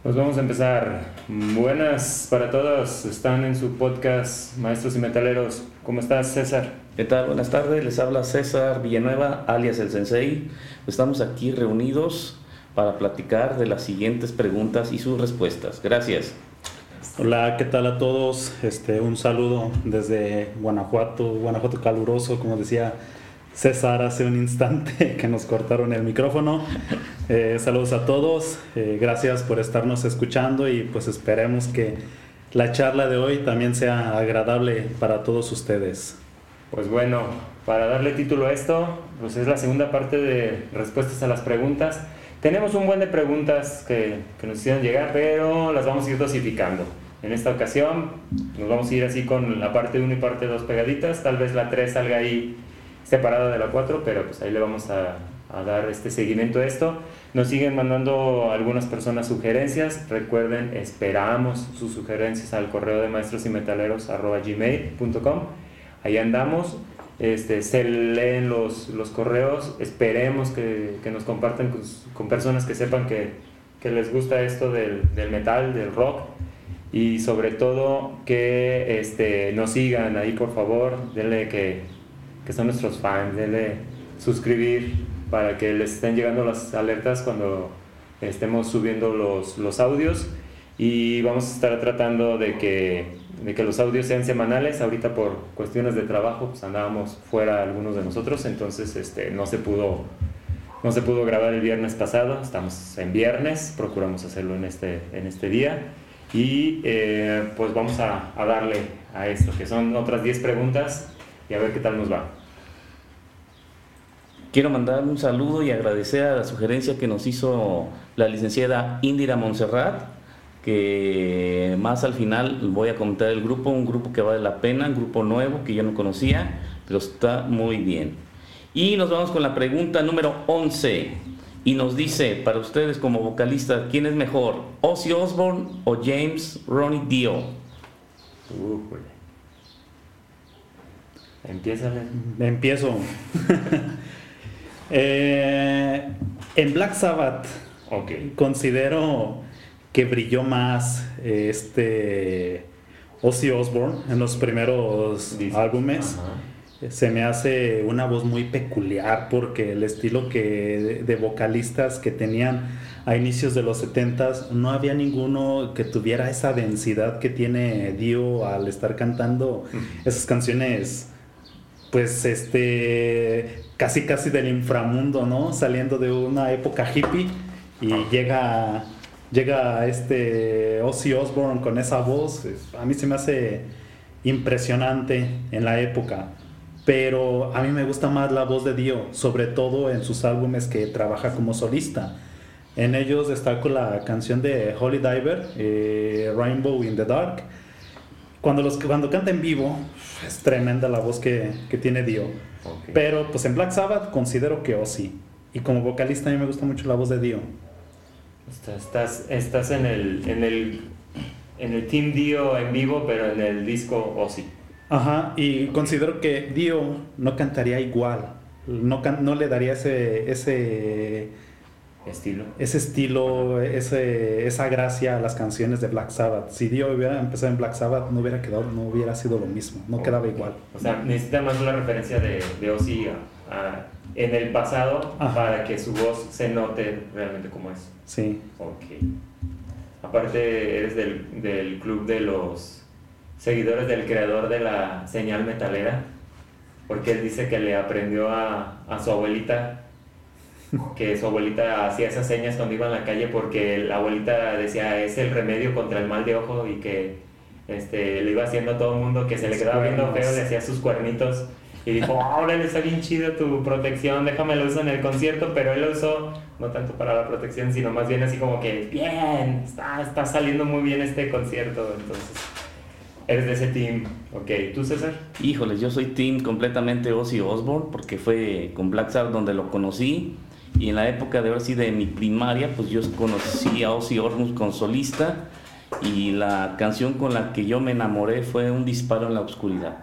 Pues vamos a empezar. Buenas para todos. Están en su podcast Maestros y Metaleros. ¿Cómo estás, César? ¿Qué tal? Buenas tardes. Les habla César Villanueva, alias el Sensei. Estamos aquí reunidos para platicar de las siguientes preguntas y sus respuestas. Gracias. Hola, ¿qué tal a todos? Este, un saludo desde Guanajuato, Guanajuato caluroso, como decía César hace un instante que nos cortaron el micrófono. Eh, saludos a todos, eh, gracias por estarnos escuchando y pues esperemos que la charla de hoy también sea agradable para todos ustedes. Pues bueno, para darle título a esto, pues es la segunda parte de respuestas a las preguntas. Tenemos un buen de preguntas que, que nos hicieron llegar, pero las vamos a ir dosificando. En esta ocasión nos vamos a ir así con la parte 1 y parte 2 pegaditas, tal vez la 3 salga ahí separada de la 4, pero pues ahí le vamos a, a, dar este seguimiento a esto. Nos siguen mandando algunas personas sugerencias. Recuerden, esperamos sus sugerencias al correo de maestros y metaleros gmail.com. Ahí andamos. Este, se leen los, los correos. Esperemos que, que nos compartan con, con, personas que sepan que, que les gusta esto del, del metal, del rock y sobre todo que este, nos sigan ahí por favor, denle que, que son nuestros fans, denle suscribir para que les estén llegando las alertas cuando estemos subiendo los, los audios. Y vamos a estar tratando de que, de que los audios sean semanales, ahorita por cuestiones de trabajo pues andábamos fuera algunos de nosotros, entonces este, no se pudo no se pudo grabar el viernes pasado, estamos en viernes, procuramos hacerlo en este, en este día. Y eh, pues vamos a, a, darle a esto, que son otras 10 preguntas y a ver qué tal nos va. Quiero mandar un saludo y agradecer a la sugerencia que nos hizo la licenciada Indira Montserrat, que más al final voy a comentar el grupo, un grupo que vale la pena, un grupo nuevo que yo no conocía, pero está muy bien. Y nos vamos con la pregunta número 11 y nos dice, para ustedes como vocalistas, ¿quién es mejor? ¿Ozzy Osbourne o James Ronnie Dio? Uh, Empieza. Empiezo. eh, en Black Sabbath okay. considero que brilló más este Ozzy Osbourne en los primeros álbumes. Se me hace una voz muy peculiar porque el estilo que de, vocalistas que tenían a inicios de los 70 no había ninguno que tuviera esa densidad que tiene Dio al estar cantando esas canciones pues este casi casi del inframundo, ¿no? Saliendo de una época hippie y llega llega este Ozzy Osbourne con esa voz, a mí se me hace impresionante en la época pero a mí me gusta más la voz de Dio, sobre todo en sus álbumes que trabaja como solista. En ellos destaco la canción de Holy Diver, eh, Rainbow in the Dark. Cuando, los, cuando canta en vivo, es tremenda la voz que, que tiene Dio. Okay. Pero pues en Black Sabbath considero que Ozzy. Y como vocalista a mí me gusta mucho la voz de Dio. Estás, estás en, el, en, el, en el Team Dio en vivo, pero en el disco Ozzy. Ajá, y considero que Dio no cantaría igual, no, can no le daría ese, ese estilo, ese estilo, ese, esa gracia a las canciones de Black Sabbath. Si Dio hubiera empezado en Black Sabbath, no hubiera quedado, no hubiera sido lo mismo, no oh, quedaba igual. O sea, necesita más una referencia de, de Ozzy a, a, en el pasado Ajá. para que su voz se note realmente como es. Sí. Ok. Aparte, eres del, del club de los seguidores del creador de la señal metalera, porque él dice que le aprendió a, a su abuelita que su abuelita hacía esas señas cuando iba en la calle porque la abuelita decía es el remedio contra el mal de ojo y que este, le iba haciendo a todo el mundo que se le quedaba viendo feo, le hacía sus cuernitos Y dijo, ahora le está bien chido tu protección, déjame lo uso en el concierto, pero él lo usó no tanto para la protección, sino más bien así como que, bien, está, está saliendo muy bien este concierto, entonces... Eres de ese team, ok. ¿Tú, César? Híjoles, yo soy team completamente Ozzy Osbourne porque fue con Black Sabbath donde lo conocí y en la época de ver si de mi primaria, pues yo conocí a Ozzy Osbourne con solista y la canción con la que yo me enamoré fue Un disparo en la oscuridad.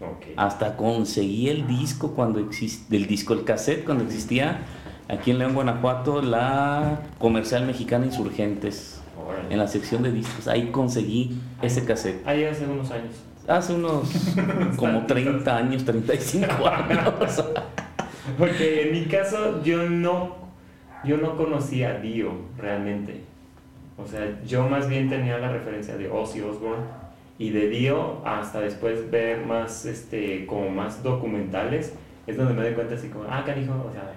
Okay. Hasta conseguí el disco cuando existe, el disco, el cassette cuando existía aquí en León, Guanajuato, la comercial mexicana Insurgentes en la sección de discos. Ahí conseguí ese cassette. Ahí hace unos años. Hace unos como 30 años, 35 años. Porque en mi caso yo no, yo no conocía a Dio realmente. O sea, yo más bien tenía la referencia de Ozzy Osbourne y de Dio hasta después ver más, este, como más documentales, es donde me doy cuenta así como, ah, canijo, o sea,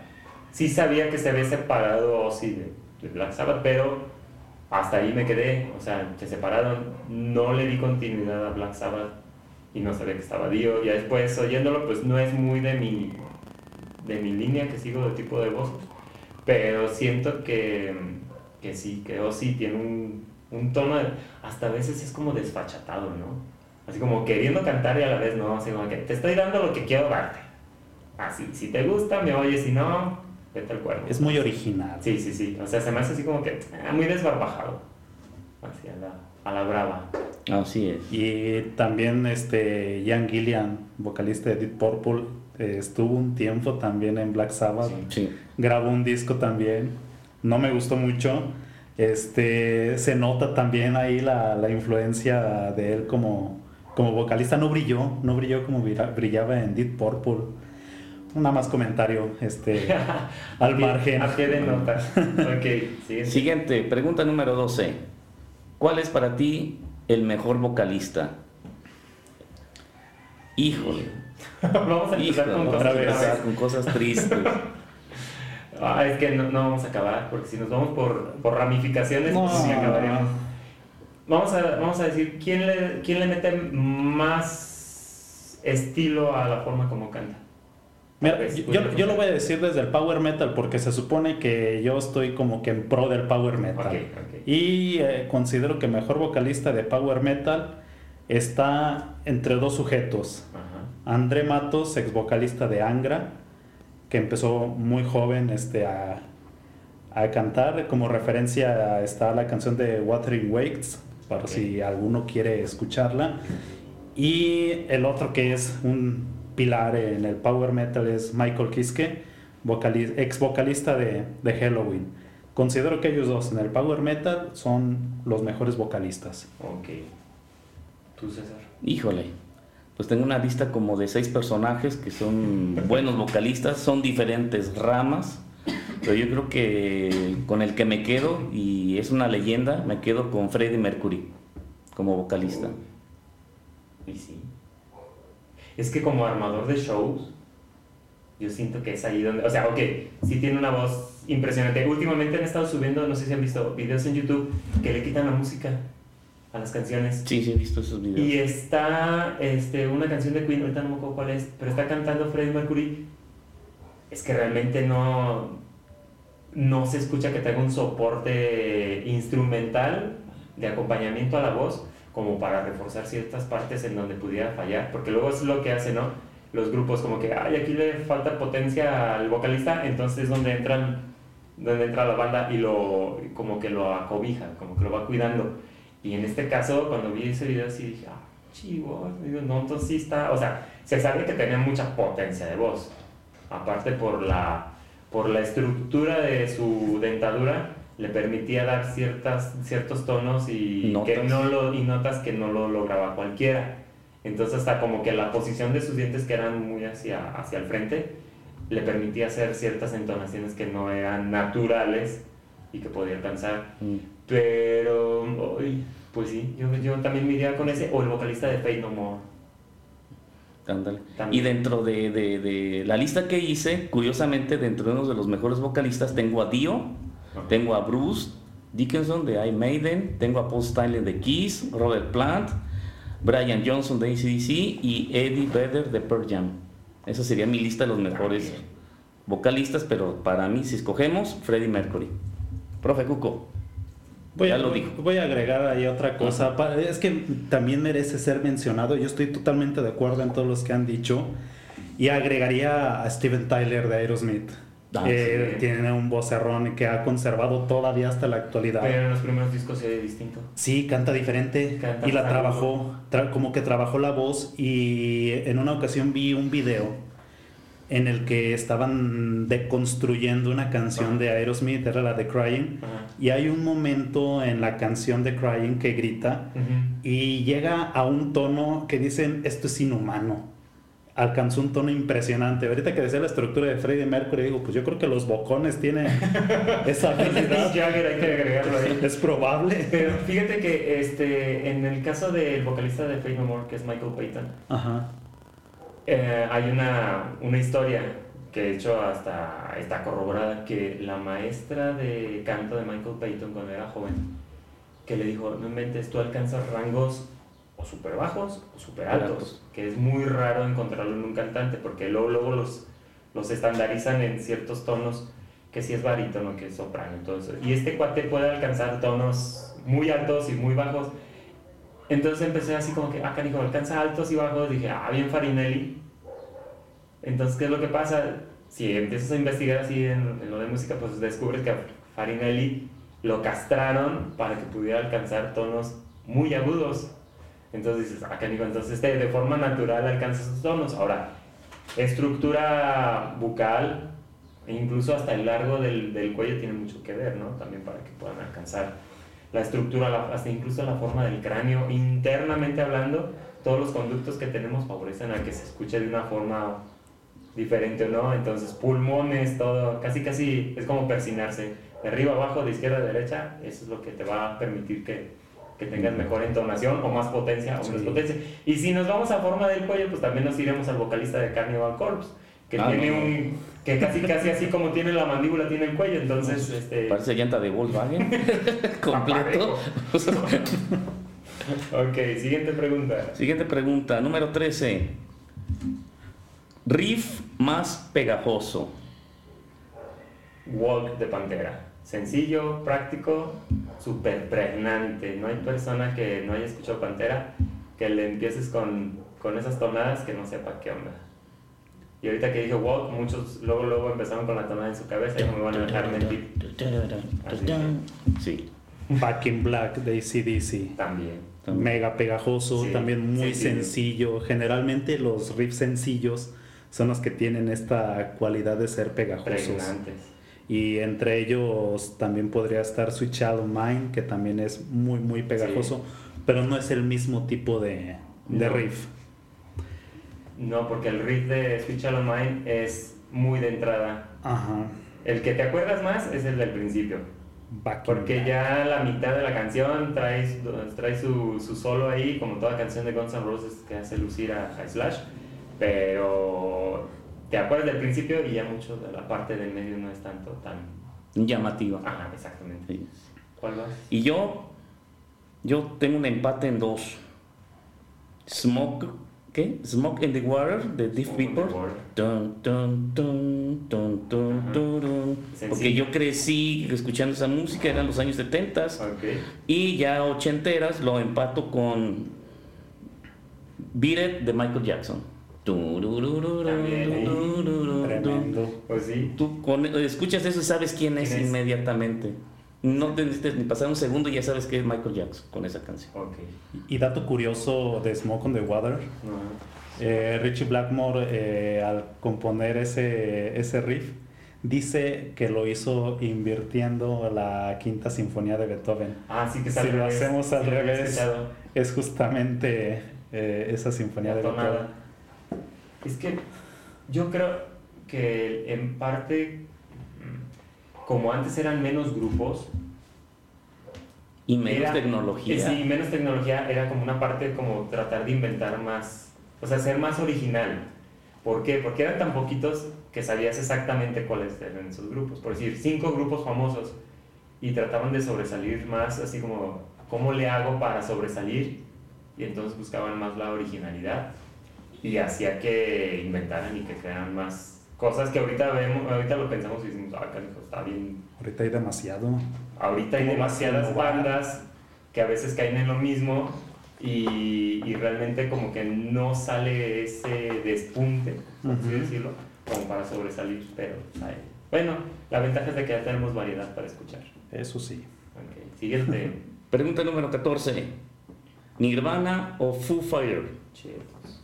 sí sabía que se había separado Ozzy de, Black Sabbath, pero hasta ahí me quedé, o sea, se separaron, no le di continuidad a Black Sabbath y no sabía que estaba Dio, ya después oyéndolo pues no es muy de mi, de mi línea que sigo de tipo de voz, pero siento que, que sí, que Ozzy tiene un, un tono, de, hasta a veces es como desfachatado, ¿no? Así como queriendo cantar y a la vez no, así como que te estoy dando lo que quiero darte. Así, si te gusta, me oyes, si no, vete al cuerpo. Es muy original. Sí, sí, sí. O sea, se me hace así como que ah, muy desbarbajado. Así a la, a la brava. Así es. Y también este Ian Gillian, vocalista de Deep Purple, eh, estuvo un tiempo también en Black Sabbath. Sí. Grabó un disco también. No me gustó mucho. Este, se nota también ahí la, la influencia de él como, como vocalista. No brilló, no brilló como brillaba en Deep Purple. Nada más comentario este, al margen. A pie de nota. ok, siguiente. Siguiente, pregunta número 12. ¿Cuál es para ti el mejor vocalista? Híjole. Vamos a empezar Híjole, con vamos cosas a empezar graves. con cosas tristes. Ah, es que no, no vamos a acabar, porque si nos vamos por, por ramificaciones, No. pues sí acabaríamos. Vamos a, vamos a decir, ¿quién le, ¿quién le mete más estilo a la forma como canta? Mira, Pues, yo, yo- yo lo voy a decir desde el power metal porque se supone que yo estoy como que en pro del power metal. Y eh, considero que el mejor vocalista de power metal está entre dos sujetos. André Matos, ex vocalista de Angra, que empezó muy joven este, a, a cantar. Como referencia está la canción de Wuthering Waves, para si alguno quiere escucharla. Y el otro que es un pilar en el power metal es Michael Kiske, vocali- ex vocalista de, de Halloween. Considero que ellos dos en el power metal son los mejores vocalistas. Ok. ¿Tú, César? Híjole. Pues tengo una lista como de seis personajes que son buenos vocalistas, son diferentes ramas, pero yo creo que con el que me quedo, y es una leyenda, me quedo con Freddie Mercury como vocalista. Y sí. Es que como armador de shows, yo siento que es ahí donde, o sea, ok, sí tiene una voz impresionante. Últimamente han estado subiendo, no sé si han visto videos en YouTube que le quitan la música a las canciones. Sí, sí, he visto esos videos. Y está este, una canción de Queen, ahorita no me acuerdo cuál es, pero está cantando Freddie Mercury. Es que realmente no, no se escucha que tenga un soporte instrumental de acompañamiento a la voz como para reforzar ciertas partes en donde pudiera fallar, porque luego es lo que hace, ¿no? Los grupos como que, ay, aquí le falta potencia al vocalista, entonces es donde entran, donde entra la banda y lo, como que lo acobija, como que lo va cuidando. Y en este caso, cuando vi ese video, sí dije, ah, chivo, digo, no, entonces sí está, o sea, se sabe que tenía mucha potencia de voz, aparte por la, por la estructura de su dentadura, le permitía dar ciertas, ciertos tonos y, que Notas. no lo, y notas que no lo lograba cualquiera. Entonces hasta como que la posición de sus dientes que eran muy hacia, hacia el frente, le permitía hacer ciertas entonaciones que no eran naturales y que podía alcanzar. Mm. Pero, uy, pues sí, yo, yo también me iría con ese, o el vocalista de Fate No More. Ándale. Y dentro de, de- de la lista que hice, curiosamente, dentro de uno de los mejores vocalistas, tengo a Dio, Ajá. tengo a Bruce Dickinson de Iron Maiden, tengo a Paul Stanley de Kiss, Robert Plant, Brian Johnson de ACDC y Eddie Vedder de Pearl Jam. Esa sería mi lista de los mejores vocalistas, pero para mí, si escogemos, Freddie Mercury. Profe Cuco. Voy Ya a, lo dijo. voy a agregar ahí otra cosa. Es que también merece ser mencionado. Yo estoy totalmente de acuerdo en todos los que han dicho. Y agregaría a Steven Tyler de Aerosmith. Ah, Él sí. tiene un vocerrón que ha conservado todavía hasta la actualidad. Pero en los primeros discos se ve distinto. Sí, canta diferente Canta y la trabajó, tra- como que trabajó la voz y en una ocasión vi un video en el que estaban deconstruyendo una canción de Aerosmith, era la de Crying, Ajá. y hay un momento en la canción de Crying que grita Ujú. y llega a un tono que dicen, esto es inhumano. Alcanzó un tono impresionante. Ahorita que decía la estructura de Freddie Mercury, digo, pues yo creo que los bocones tienen esa habilidad. Mick Jagger hay que agregarlo ahí. es probable. Pero fíjate que este, en el caso del vocalista de No More, que es Michael Payton, Ajá. Eh, hay una, una historia que de hecho hasta está corroborada, que la maestra de canto de Michael Payton cuando era joven, que le dijo, no inventes, tú alcanzas rangos o súper bajos o súper altos, Altos. que es muy raro encontrarlo en un cantante, porque luego, luego los, los estandarizan en ciertos tonos, que si es barítono, que es soprano, todo eso. Y este cuate puede alcanzar tonos muy altos y muy bajos. Entonces empecé así como que, ah, canijo, alcanza altos y bajos. Dije, ah, bien Farinelli. Entonces, ¿qué es lo que pasa? Si empiezas a investigar así en, en lo de música, pues descubres que a Farinelli lo castraron para que pudiera alcanzar tonos muy agudos. Entonces dices, ah, canijo, entonces este de forma natural alcanza esos tonos. Ahora, estructura bucal, e incluso hasta el largo del, del cuello tiene mucho que ver, ¿no? También para que puedan alcanzar la estructura, la- hasta incluso la forma del cráneo. Internamente hablando, todos los conductos que tenemos favorecen a que se escuche de una forma diferente, ¿no? Entonces, pulmones, todo, casi casi es como persinarse. De arriba abajo, de izquierda a derecha, eso es lo que te va a permitir que, que tengas mejor entonación o más potencia o menos Sí. potencia. Y si nos vamos a forma del cuello, pues también nos iremos al vocalista de Carnival Corpse, que Ah, tiene no. un que casi casi así como tiene la mandíbula tiene el cuello, entonces este Parece llanta de Volkswagen. Completo. Ok, siguiente pregunta. Siguiente pregunta, número 13. Riff más pegajoso. Walk de Pantera. Sencillo, práctico, súper pregnante. No hay persona que no haya escuchado Pantera que le empieces con, con esas tonadas que no sepa qué onda. Y ahorita que dije Walk, muchos luego luego empezaron con la tonada en su cabeza y no me van a dejar mentir. Sí. Back in Black de ACDC. También. Mega pegajoso, Sí, también muy sí, sí. sencillo. Generalmente los riffs sencillos son los que tienen esta cualidad de ser pegajosos. Pregnantes. Y entre ellos también podría estar Sweet of Mine, que también es muy, muy pegajoso, pero no es el mismo tipo de, de No. riff. No, porque el riff de Sweet Child of Mine es muy de entrada. Ajá. El que te acuerdas más es el del principio. Back Porque ya la mitad de la canción trae, trae su, su solo ahí, como toda canción de Guns N' Roses que hace lucir a, a Slash. Pero te acuerdas del principio y ya mucho de la parte del medio no es tanto tan. Llamativa. Ajá, exactamente. Sí. ¿Cuál vas? Y yo, yo tengo un empate en dos. Smoke, ¿qué? Smoke in the Water de Deep People. Porque yo crecí escuchando esa música, eran los años 70 Ok. y ya ochenteras lo empato con Beat It de Michael Jackson. También. Pues sí. Tú con- escuchas eso y sabes quién es ¿Quién es? inmediatamente. No te necesitas ni pasar un segundo y ya sabes que es Michael Jackson con esa canción. Ok. Y dato curioso de Smoke on the Water, eh, Richie Blackmore eh, al componer ese, ese riff dice que lo hizo invirtiendo la quinta sinfonía de Beethoven. Ah, sí que es Si lo revés. hacemos al Sí revés, es justamente eh, esa sinfonía La de. Beethoven. Es que yo creo que en parte, como antes eran menos grupos, Y menos era- tecnología. eh, Sí, menos tecnología era como una parte como tratar de inventar más, o sea, ser más original. ¿Por qué? Porque eran tan poquitos que sabías exactamente cuáles eran esos grupos. Por decir, cinco grupos famosos y trataban de sobresalir más, así como, ¿cómo le hago para sobresalir? Y entonces buscaban más la originalidad. y hacía que inventaran y que crearan más cosas que ahorita vemos, ahorita lo pensamos y decimos, ah, canijo, está bien. Ahorita hay demasiado. Ahorita hay ¿Cómo demasiadas bandas que a veces caen en lo mismo y, y realmente como que no sale ese despunte, por así decirlo, como para sobresalir, pero bueno, la ventaja es de que ya tenemos variedad para escuchar. Eso sí. Ok, Siguiente. Pregunta número 14. ¿Nirvana o Foo Fighter? Chetos.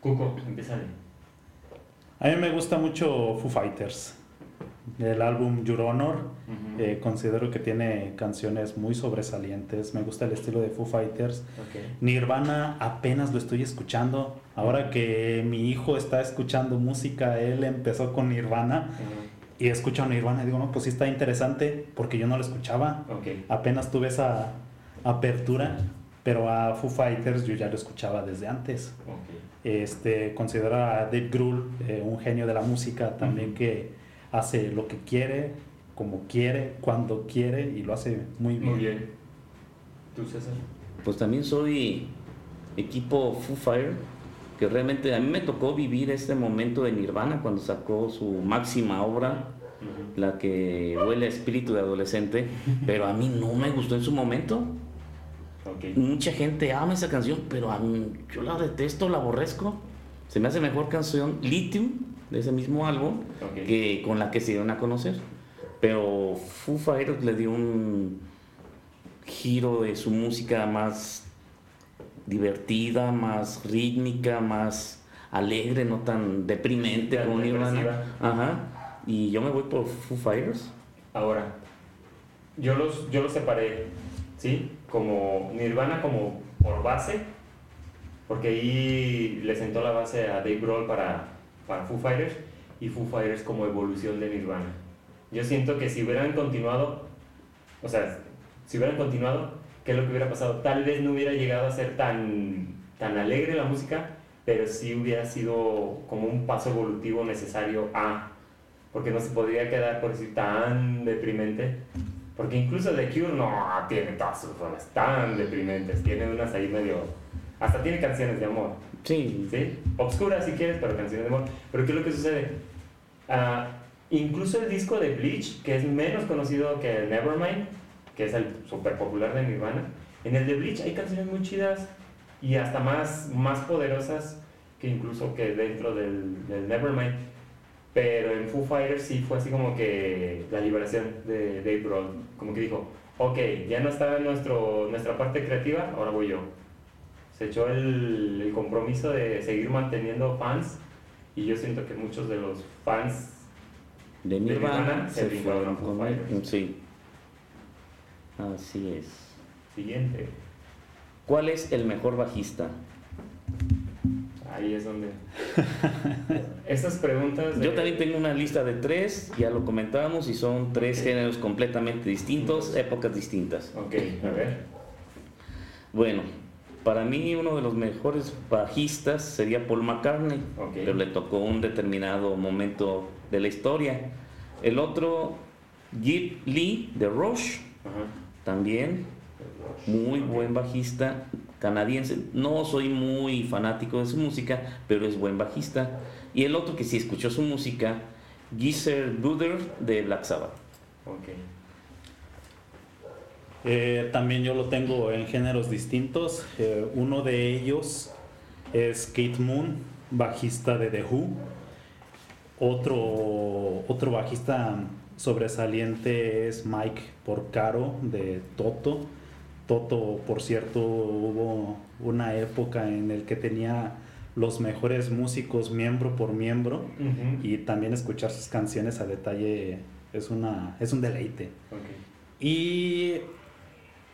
Cuco, empieza. A mí me gusta mucho Foo Fighters. El álbum Your Honor, Ujú. eh, considero que tiene canciones muy sobresalientes. Me gusta el estilo de Foo Fighters. Ok. Nirvana apenas lo estoy escuchando. Ahora que mi hijo está escuchando música, él empezó con Nirvana Ujú. y escucha Nirvana y digo, no, pues sí está interesante porque yo no lo escuchaba. Ok. Apenas tuve esa apertura, pero a Foo Fighters yo ya lo escuchaba desde antes. Ok. Este, considero a Dave Grohl eh, un genio de la música también que hace lo que quiere, como quiere, cuando quiere y lo hace muy bien. Muy bien. ¿Tú, César? Pues también soy equipo Foo Fire, que realmente a mí me tocó vivir este momento de Nirvana cuando sacó su máxima obra, la que huele a espíritu de adolescente, pero a mí no me gustó en su momento. Mucha gente ama esa canción, pero a mí, yo la detesto, la aborrezco. Se me hace mejor canción Lithium, de ese mismo álbum, Ok. que con la que se dieron a conocer. Pero Foo Fighters le dio un giro de su música más divertida, más rítmica, más alegre, no tan deprimente como Nirvana. Ajá. Y yo me voy por Foo Fighters. Ahora, yo los, yo los separé, ¿sí? Como Nirvana como por base, porque ahí le sentó la base a Dave Grohl para, para Foo Fighters, y Foo Fighters como evolución de Nirvana. Yo siento que si hubieran continuado, o sea, si hubieran continuado, ¿qué es lo que hubiera pasado? Tal vez no hubiera llegado a ser tan, tan alegre la música, pero sí hubiera sido como un paso evolutivo necesario a porque no se podría quedar por decir tan deprimente porque incluso The Cure no tiene todas sus rolas tan deprimentes tiene unas ahí medio hasta tiene canciones de amor. Sí, ¿sí? obscuras si quieres pero canciones de amor. Pero qué es lo que sucede Ah, incluso el disco de Bleach que es menos conocido que Nevermind que es el super popular de Nirvana en el de Bleach hay canciones muy chidas y hasta más, más poderosas que incluso que dentro del, del Nevermind pero en Foo Fighters sí fue así como que la liberación de Dave Grohl. Como que dijo, ok, ya no está nuestro, nuestra parte creativa, ahora voy yo. Se echó el, el compromiso de seguir manteniendo fans y yo siento que muchos de los fans de Nirvana se se fueron a Foo Fighters. Sí. Así es. siguiente, ¿Cuál es el mejor bajista? Ahí es donde... Esas preguntas... de- Yo también tengo una lista de tres, ya lo comentábamos, y son tres géneros completamente distintos, épocas distintas. Ok, a ver. Bueno, para mí uno de los mejores bajistas sería Paul McCartney, pero le tocó un determinado momento de la historia. El otro, Gib Lee de Rush, también muy buen bajista canadiense. No soy muy fanático de su música, pero es buen bajista. Y el otro que sí escuchó su música, Geezer Butler de Black Sabbath. Eh, también yo lo tengo en géneros distintos. Eh, uno de ellos es Kate Moon, bajista de The Who. Otro, otro bajista sobresaliente es Mike Porcaro de Toto. Toto, por cierto, hubo una época en el que tenía los mejores músicos miembro por miembro y también escuchar sus canciones a detalle es, una, es un deleite. Y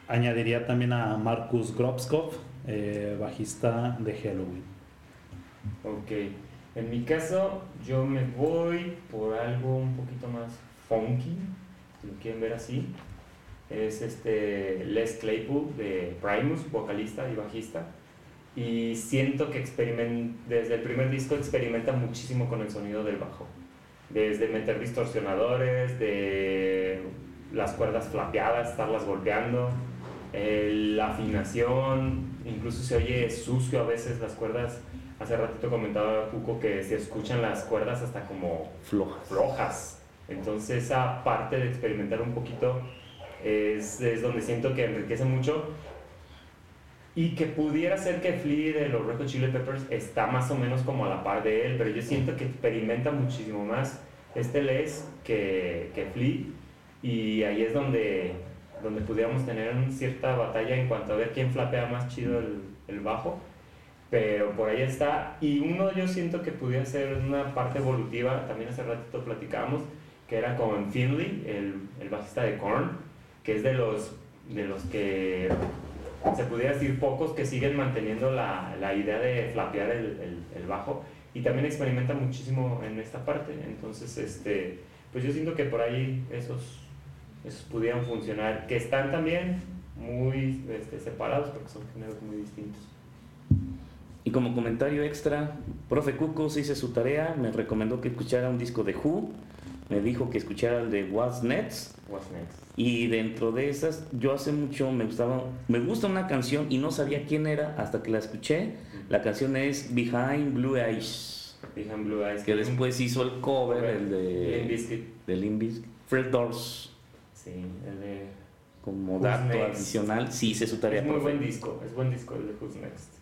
añadiría también a Marcus Grobskov, eh, bajista de Halloween. Ok, en mi caso yo me voy por algo un poquito más funky, si lo quieren ver así. Es este Les Claypool de Primus, vocalista y bajista. Y siento que desde el primer disco experimenta muchísimo con el sonido del bajo. Desde meter distorsionadores, de las cuerdas flapeadas, estarlas golpeando, eh, la afinación, incluso se oye sucio a veces las cuerdas Hace ratito comentaba Cuco que se escuchan las cuerdas hasta como Flojas. flojas. Entonces esa parte de experimentar un poquito es, es donde siento que enriquece mucho. Y que pudiera ser que Flea de los Red Chili Peppers está más o menos como a la par de él, pero yo siento que experimenta muchísimo más este Les que, que Flea. Y ahí es donde, donde pudiéramos tener una cierta batalla en cuanto a ver quién flapea más chido el, el bajo, pero por ahí está. Y uno yo siento que pudiera ser una parte evolutiva, también hace ratito platicábamos, que era con Finley, el, el bajista de Korn, que es de los, de los que se pudiera decir pocos que siguen manteniendo la, la idea de flapear el, bajo y también experimenta muchísimo en esta parte. Entonces, este, pues yo siento que por ahí esos, esos pudieran funcionar, que están también muy este, separados porque son géneros muy distintos. Y como comentario extra, profe Cuco se hizo su tarea, me recomendó que escuchara un disco de Who, me dijo que escuchara el de What's Next. What's next? Y dentro de esas, yo hace mucho me gustaba, me gusta una canción y no sabía quién era hasta que la escuché. La canción es Behind Blue Eyes, Behind Blue Eyes. que después hizo el cover, Cover, el de Limp Bizkit. de Limp Bizkit. Fred Doors, Sí, el de... como dato Next? adicional, sí hice su tarea. Es muy buen disco, es buen disco el de Who's Next.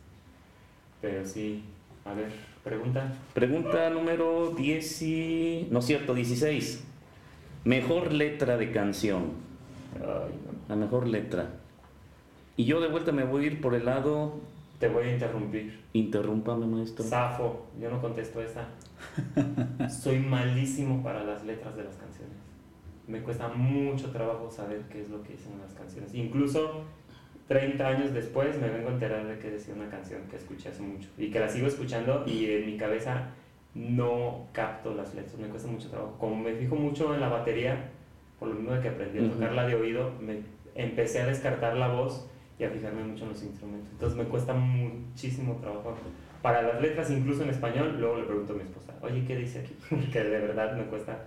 Pero sí, a ver, pregunta. Pregunta número 10 y... No cierto, 16. Mejor letra de canción. Ay, no. La mejor letra. Y yo de vuelta me voy a ir por el lado... Te voy a interrumpir. Interrúmpame, maestro. Safo, yo no contesto esa. Soy malísimo para las letras de las canciones. Me cuesta mucho trabajo saber qué es lo que dicen las canciones. Incluso 30 años después me vengo a enterar de que decía una canción que escuché hace mucho y que la sigo escuchando y en mi cabeza no capto las letras. Me cuesta mucho trabajo. Como me fijo mucho en la batería, por lo mismo de que aprendí a tocarla de oído, me empecé a descartar la voz y a fijarme mucho en los instrumentos. Entonces me cuesta muchísimo trabajo. Para las letras, incluso en español, luego le pregunto a mi esposa, oye, ¿qué dice aquí? Porque de verdad me cuesta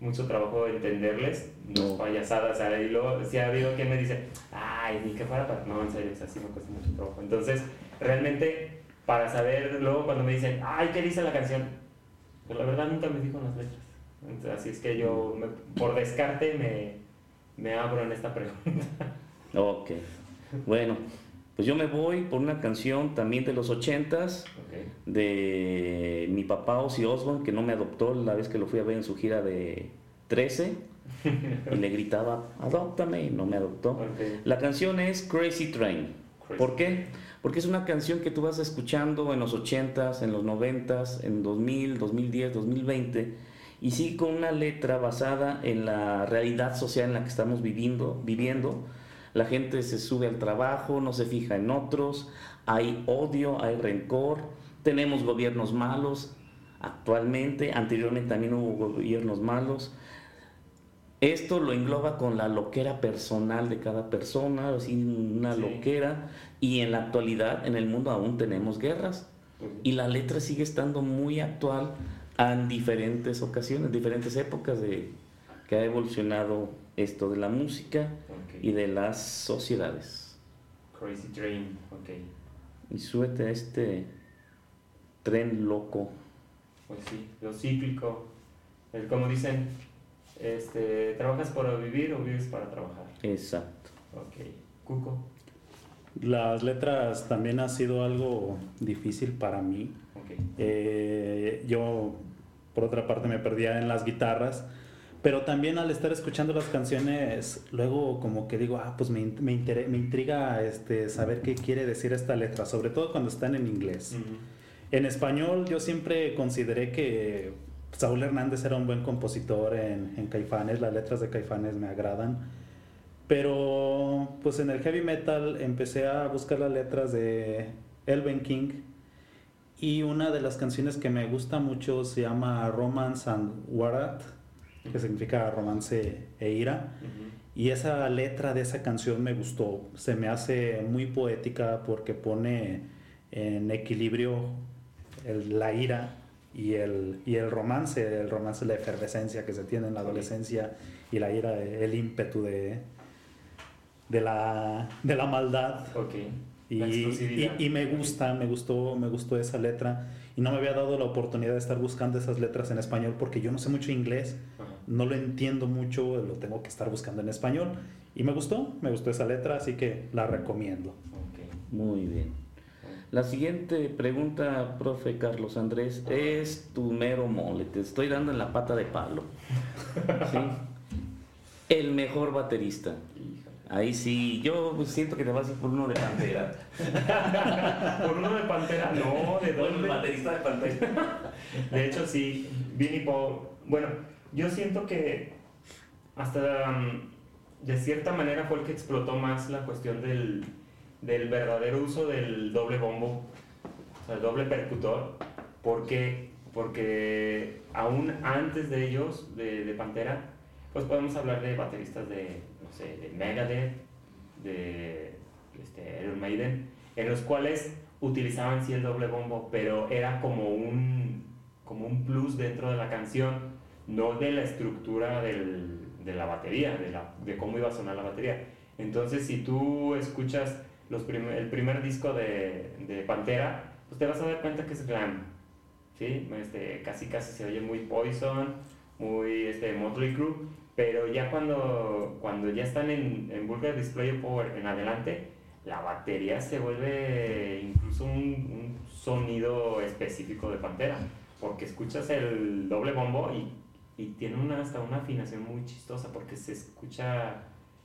mucho trabajo entenderles, no es No. payasada, o sea, y luego si ha habido quien me dice, ay, ni que fuera para... No, en serio, o sea, sí me cuesta mucho trabajo. Entonces, realmente, para saber, luego cuando me dicen, ay, ¿qué dice la canción? Pues la verdad nunca me fijo en las letras. Entonces, así es que yo, me- por descarte, me, me abro en esta pregunta. Ok. Bueno, pues yo me voy por una canción también de los ochentas Ok. de mi papá Ozzy Osbourne que no me adoptó la vez que lo fui a ver en su gira de 13 y le gritaba adóptame y no me adoptó. La canción es Crazy Train. Crazy ¿Por qué? Porque es una canción que tú vas escuchando en los 80s, en los 90s, en 2000, 2010, 2020 y sí con una letra basada en la realidad social en la que estamos viviendo, viviendo. La gente se sube al trabajo, no se fija en otros, hay odio, hay rencor, tenemos gobiernos malos actualmente, anteriormente también hubo gobiernos malos. Esto lo engloba con la loquera personal de cada persona, así una Sí. loquera, y en la actualidad en el mundo aún tenemos guerras y la letra sigue estando muy actual en diferentes ocasiones, diferentes épocas de que ha evolucionado esto de la música Y de las sociedades. Crazy Train, ok. Y súbete a este tren loco. Pues sí, lo cíclico. El, como dicen, este, ¿trabajas para vivir o vives para trabajar? Exacto. Ok. Cuco. Las letras también ha sido algo difícil para mí. Ok. Eh, yo, por otra parte, me perdía en las guitarras, pero también al estar escuchando las canciones, luego como que digo, ah, pues me, me, inter- me intriga este, saber qué quiere decir esta letra, sobre todo cuando están en inglés. Ujú. En español yo siempre consideré que Saúl Hernández era un buen compositor en, en Caifanes, las letras de Caifanes me agradan, pero pues en el heavy metal empecé a buscar las letras de Elven King y una de las canciones que me gusta mucho se llama Romance and Warat, que significa romance e ira. Y esa letra de esa canción me gustó. Se me hace muy poética porque pone en equilibrio el- la ira y el, y el romance. El romance la efervescencia que se tiene en la adolescencia y la ira el ímpetu de, de, la, de la maldad. Ok. Y, y, me gusta, me gustó, me gustó esa letra. Y no me había dado la oportunidad de estar buscando esas letras en español porque yo no sé mucho inglés, no lo entiendo mucho, lo tengo que estar buscando en español. Y me gustó, me gustó esa letra, así que la recomiendo. Muy bien. La siguiente pregunta, profe Carlos Andrés, es tu mero mole. Te estoy dando en la pata de palo. ¿Sí? El mejor baterista. Ahí sí, yo siento que te vas a ir por uno de Pantera. ¿Por uno de Pantera? No, ¿de dónde? el baterista de Pantera. de hecho, sí, Vinnie Paul. Bueno, yo siento que hasta um, de cierta manera fue el que explotó más la cuestión del, del verdadero uso del doble bombo, o sea, el doble percutor, porque, porque aún antes de ellos, de, de Pantera, pues podemos hablar de bateristas de, no sé, de Megadeth, de este, Iron Maiden, en los cuales utilizaban sí el doble bombo, pero era como un, como un plus dentro de la canción, no de la estructura del, de la batería, de, cómo iba a sonar la batería. Entonces, si tú escuchas los el primer disco de, de, Pantera, pues te vas a dar cuenta que es glam, ¿sí? Este, casi casi se oye muy Poison, muy este, Motley Crue, pero ya cuando, cuando ya están en, en Vulgar Display Power en adelante, la batería se vuelve incluso un, un, sonido específico de Pantera, porque escuchas el doble bombo y, y tiene una, hasta una afinación muy chistosa, porque se escucha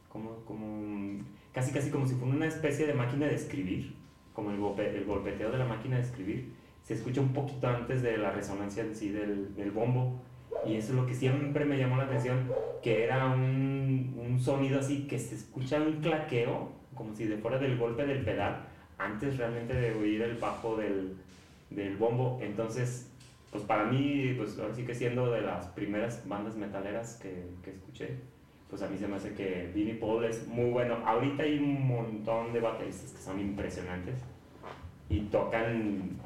como, como casi casi como si fuera una especie de máquina de escribir, como el, golpe, el golpeteo de la máquina de escribir, se escucha un poquito antes de la resonancia en sí del, del bombo y eso es lo que siempre me llamó la atención, que era un, un sonido así que se escucha un claqueo, como si de fuera del golpe del pedal, antes realmente de oír el bajo del, del bombo. Entonces, pues para mí, pues así que siendo de las primeras bandas metaleras que, que escuché, pues a mí se me hace que Vinnie Paul es muy bueno. Ahorita hay un montón de bateristas que son impresionantes y tocan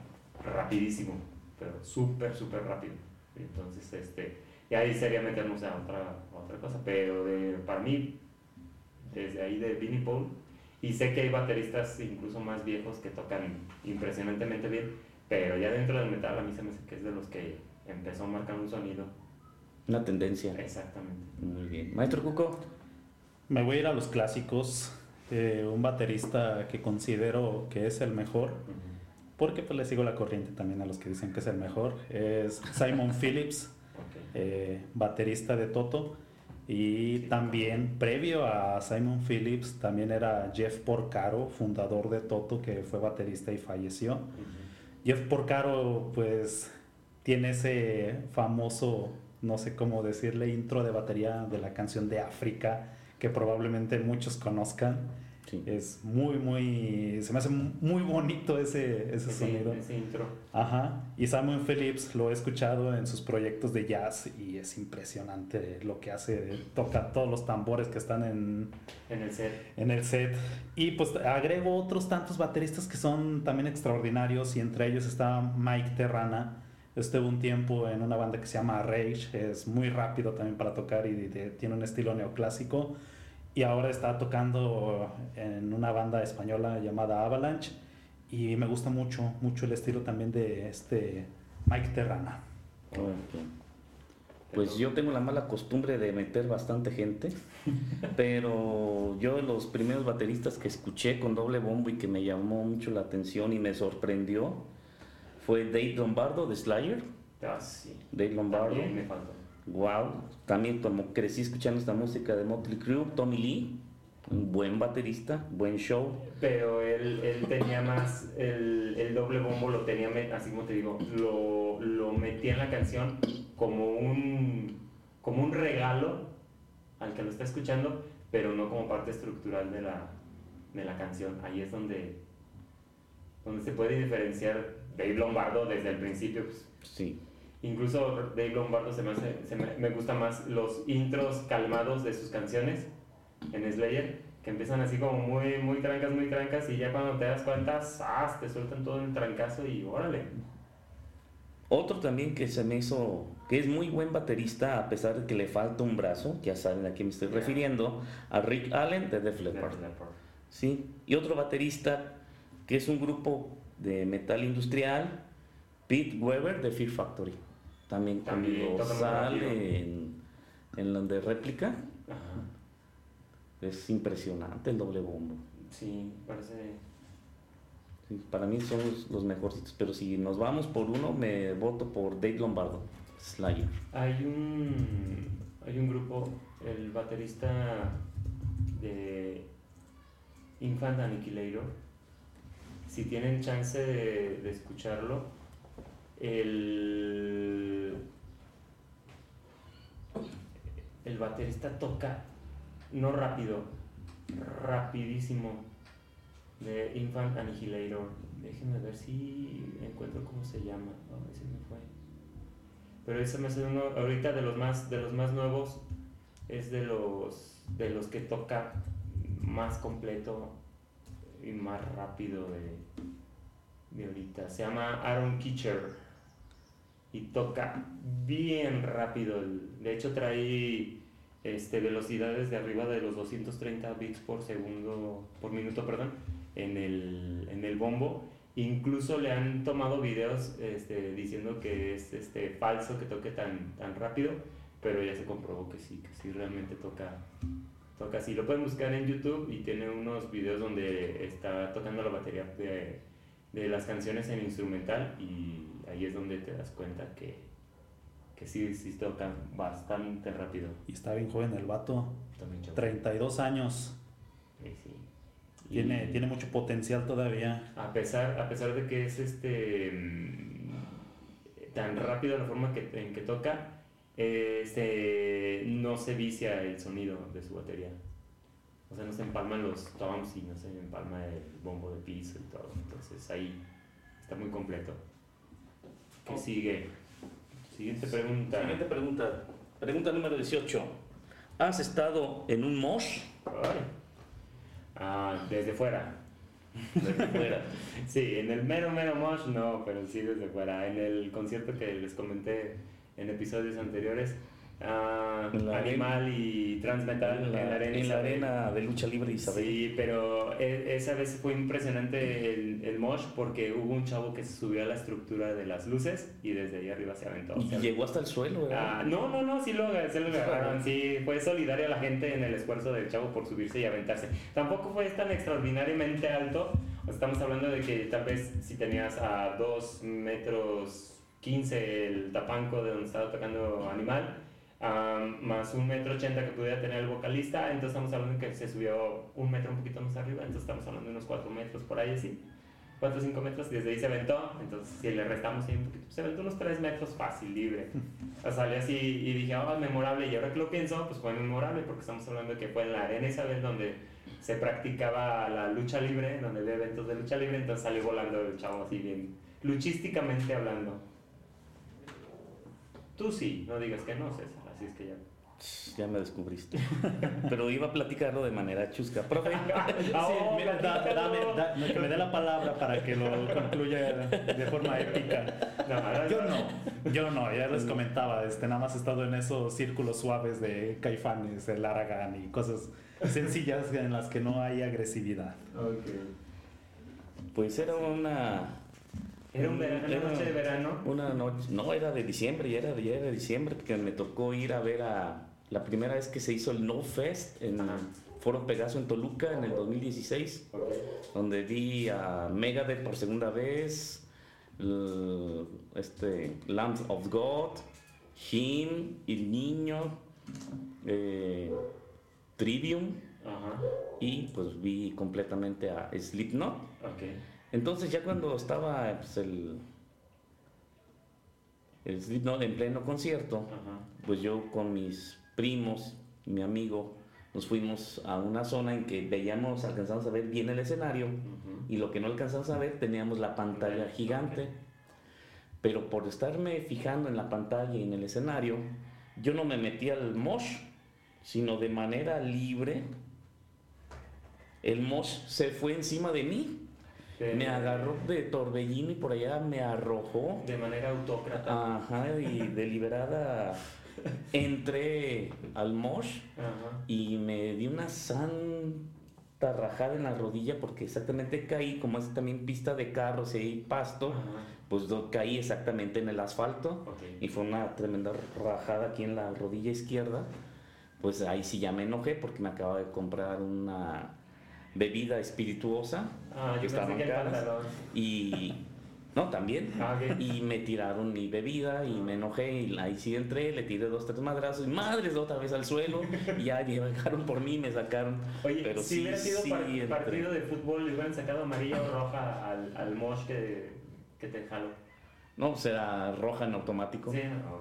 rapidísimo, pero súper, súper rápido. Entonces, este, y ahí sería meternos a otra, otra cosa, pero de, para mí, desde ahí de Vinnie Paul, y sé que hay bateristas incluso más viejos que tocan impresionantemente bien, pero ya dentro del metal a mí se me hace que es de los que empezó a marcar un sonido. Una tendencia. Exactamente. Muy bien. Maestro Cuco. Me voy a ir a los clásicos. Eh, un baterista que considero que es el mejor porque pues le sigo la corriente también a los que dicen que es el mejor. Es Simon Phillips, eh, baterista de Toto. Y también, previo a Simon Phillips, también era Jeff Porcaro, fundador de Toto, que fue baterista y falleció. Jeff Porcaro, pues, tiene ese famoso, no sé cómo decirle, intro de batería de la canción de África, que probablemente muchos conozcan es muy, muy. Se me hace muy bonito ese, ese sonido. Ese intro. Ajá. Y Samuel Phillips lo he escuchado en sus proyectos de jazz y es impresionante lo que hace. Toca todos los tambores que están en, en el set. En el set. Y pues agrego otros tantos bateristas que son también extraordinarios y entre ellos está Mike Terrana. Estuve un tiempo en una banda que se llama Rage, es muy rápido también para tocar y tiene un estilo neoclásico y ahora está tocando en una banda española llamada Avalanche y me gusta mucho, mucho el estilo también de este Mike Terrana. Pues yo tengo la mala costumbre de meter bastante gente, pero yo los primeros bateristas que escuché con doble bombo y que me llamó mucho la atención y me sorprendió fue Dave Lombardo de Slayer. Ah, sí. Dave Lombardo. me faltó. Wow, también como crecí escuchando esta música de Motley Crue, Tommy Lee, un buen baterista, buen show. Pero él, él tenía más, el, el, doble bombo lo tenía, así como te digo, lo, lo metía en la canción como un, como un regalo al que lo está escuchando, pero no como parte estructural de la, de la canción. Ahí es donde, donde se puede diferenciar Dave Lombardo desde el principio. Pues, sí Incluso Dave Lombardo se me, hace, se me, me gusta más los intros calmados de sus canciones en Slayer, que empiezan así como muy, muy trancas, muy trancas, y ya cuando te das cuenta, ¡zas! te sueltan todo el trancazo y órale. Otro también que se me hizo, que es muy buen baterista a pesar de que le falta un brazo, ya saben a quién me estoy refiriendo, a Rick Allen de Def Leppard. Sí, y otro baterista que es un grupo de metal industrial, Pete Weber de Fear Factory. También También cuando sale en, en la de réplica, Ajá. es impresionante el doble bombo. Sí, parece. Sí, para mí son los, los mejorcitos, pero si nos vamos por uno, me voto por Dave Lombardo, Slayer. Hay un. Hay un grupo, el baterista de Infant Annihilator. Si tienen chance de, de escucharlo, el. El baterista toca no rápido, rapidísimo de Infant Annihilator. Déjenme ver si encuentro cómo se llama. Ver si me fue. Pero ese me hace uno ahorita de los más de los más nuevos es de los de los que toca más completo y más rápido de, de ahorita. Se llama Aaron Kitcher y toca bien rápido. De hecho trae este, velocidades de arriba de los 230 bits por segundo, por minuto, perdón, en el, en el bombo. Incluso le han tomado videos este, diciendo que es este, falso que toque tan, tan rápido, pero ya se comprobó que sí, que sí realmente toca, toca así. Lo pueden buscar en YouTube y tiene unos videos donde está tocando la batería de, de las canciones en instrumental y ahí es donde te das cuenta que, que sí, sí tocan bastante rápido. Y está bien joven el vato. También chavo. 32 años. Sí, sí. Y Tiene, tiene mucho potencial todavía. A pesar, a pesar de que es este mm, tan rápido la forma que, en que toca, eh, este, no se vicia el sonido de su batería. O sea, no se empalman los toms y no se empalma el bombo de piso y todo. Entonces ahí está muy completo. ¿Qué sigue? Siguiente pregunta. Siguiente pregunta. Pregunta número 18. ¿Has estado en un mosh? Ah, desde fuera. Desde fuera. Sí, en el mero mero mosh no, pero sí desde fuera. En el concierto que les comenté en episodios anteriores, ah, En la Animal y Transmetal en la, en la Isabel. arena de lucha libre Isabel. Sí, pero e- esa vez fue impresionante el, el mosh porque hubo un chavo que se subió a la estructura de las luces y desde ahí arriba se aventó. Y Se llegó hasta el suelo. Ah, no, no, no, sí lo, sí lo agarraron, sí, fue solidaria la gente en el esfuerzo del chavo por subirse y aventarse. Tampoco fue tan extraordinariamente alto, estamos hablando de que tal vez si tenías a 2 metros 15 el tapanco de donde estaba tocando Animal, ah, más un metro 80 que pudiera tener el vocalista, entonces estamos hablando de que se subió un metro un poquito más arriba, entonces estamos hablando de unos 4 metros por ahí así. 4 o 5 metros, y desde ahí se aventó. Entonces, si le restamos ahí un poquito, se aventó unos 3 metros fácil, libre. O salí así y dije, ah, memorable. Y ahora que lo pienso, pues fue memorable porque estamos hablando de que fue en la arena Isabel donde se practicaba la lucha libre, donde había eventos de lucha libre. Entonces salió volando el chavo así bien, luchísticamente hablando. Tú sí, no digas que no, César, así es que ya. Ya me descubriste. Pero iba a platicarlo de manera chusca. Profe, Sí, oh, mira, da- dame- da- que me dé la palabra para que lo concluya de forma épica. No, Yo no, yo no, ya les comentaba, este, nada más he estado en esos círculos suaves de caifanes, el Aragán y cosas sencillas en las que no hay agresividad. Ok. pues era una. Era un verano, una noche de verano. Una noche. No, era de diciembre, ya era, de- ya era de diciembre, porque me tocó ir a ver a. La primera vez que se hizo el No Fest en Ajá. Foro Pegaso en Toluca en el 2016. Ok. donde vi a Megadeth por segunda vez, este, Lambs of God, Him, El Niño, eh, Trivium Ajá. y pues vi completamente a Slipknot. Ok. Entonces ya cuando estaba pues, el, en pleno concierto, Ajá. pues yo con mis primos, mi amigo, nos fuimos a una zona en que veíamos, alcanzamos a ver bien el escenario y lo que no alcanzamos a ver teníamos la pantalla gigante. Pero por estarme fijando en la pantalla y en el escenario, yo no me metí al mosh, sino de manera libre. El mosh se fue encima de mí, De- me agarró de torbellino y por allá me arrojó. De manera autócrata. Ajá, y deliberada entré al mosh Ajá. y me di una san rajada en la rodilla porque exactamente caí, como es también pista de carros y hay pasto, pues caí exactamente en el asfalto y fue una tremenda rajada aquí en la rodilla izquierda. Pues ahí sí ya me enojé porque me acaba de comprar una bebida espirituosa ah, que estaban caras y no, también. Ah, y me tiraron mi bebida y me enojé y ahí sí entré, le tiré dos, tres madrazos y madres otra vez al suelo y ya llegaron por mí, me sacaron. Oye, Pero si hubiera sido partido de fútbol, le hubieran sacado amarilla o roja al, al mosh que, que te jaló. No, será roja en automático.